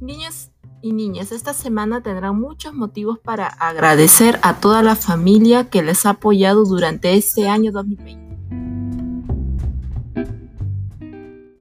Niños y niñas, esta semana tendrán muchos motivos para agradecer a toda la familia que les ha apoyado durante este año 2020.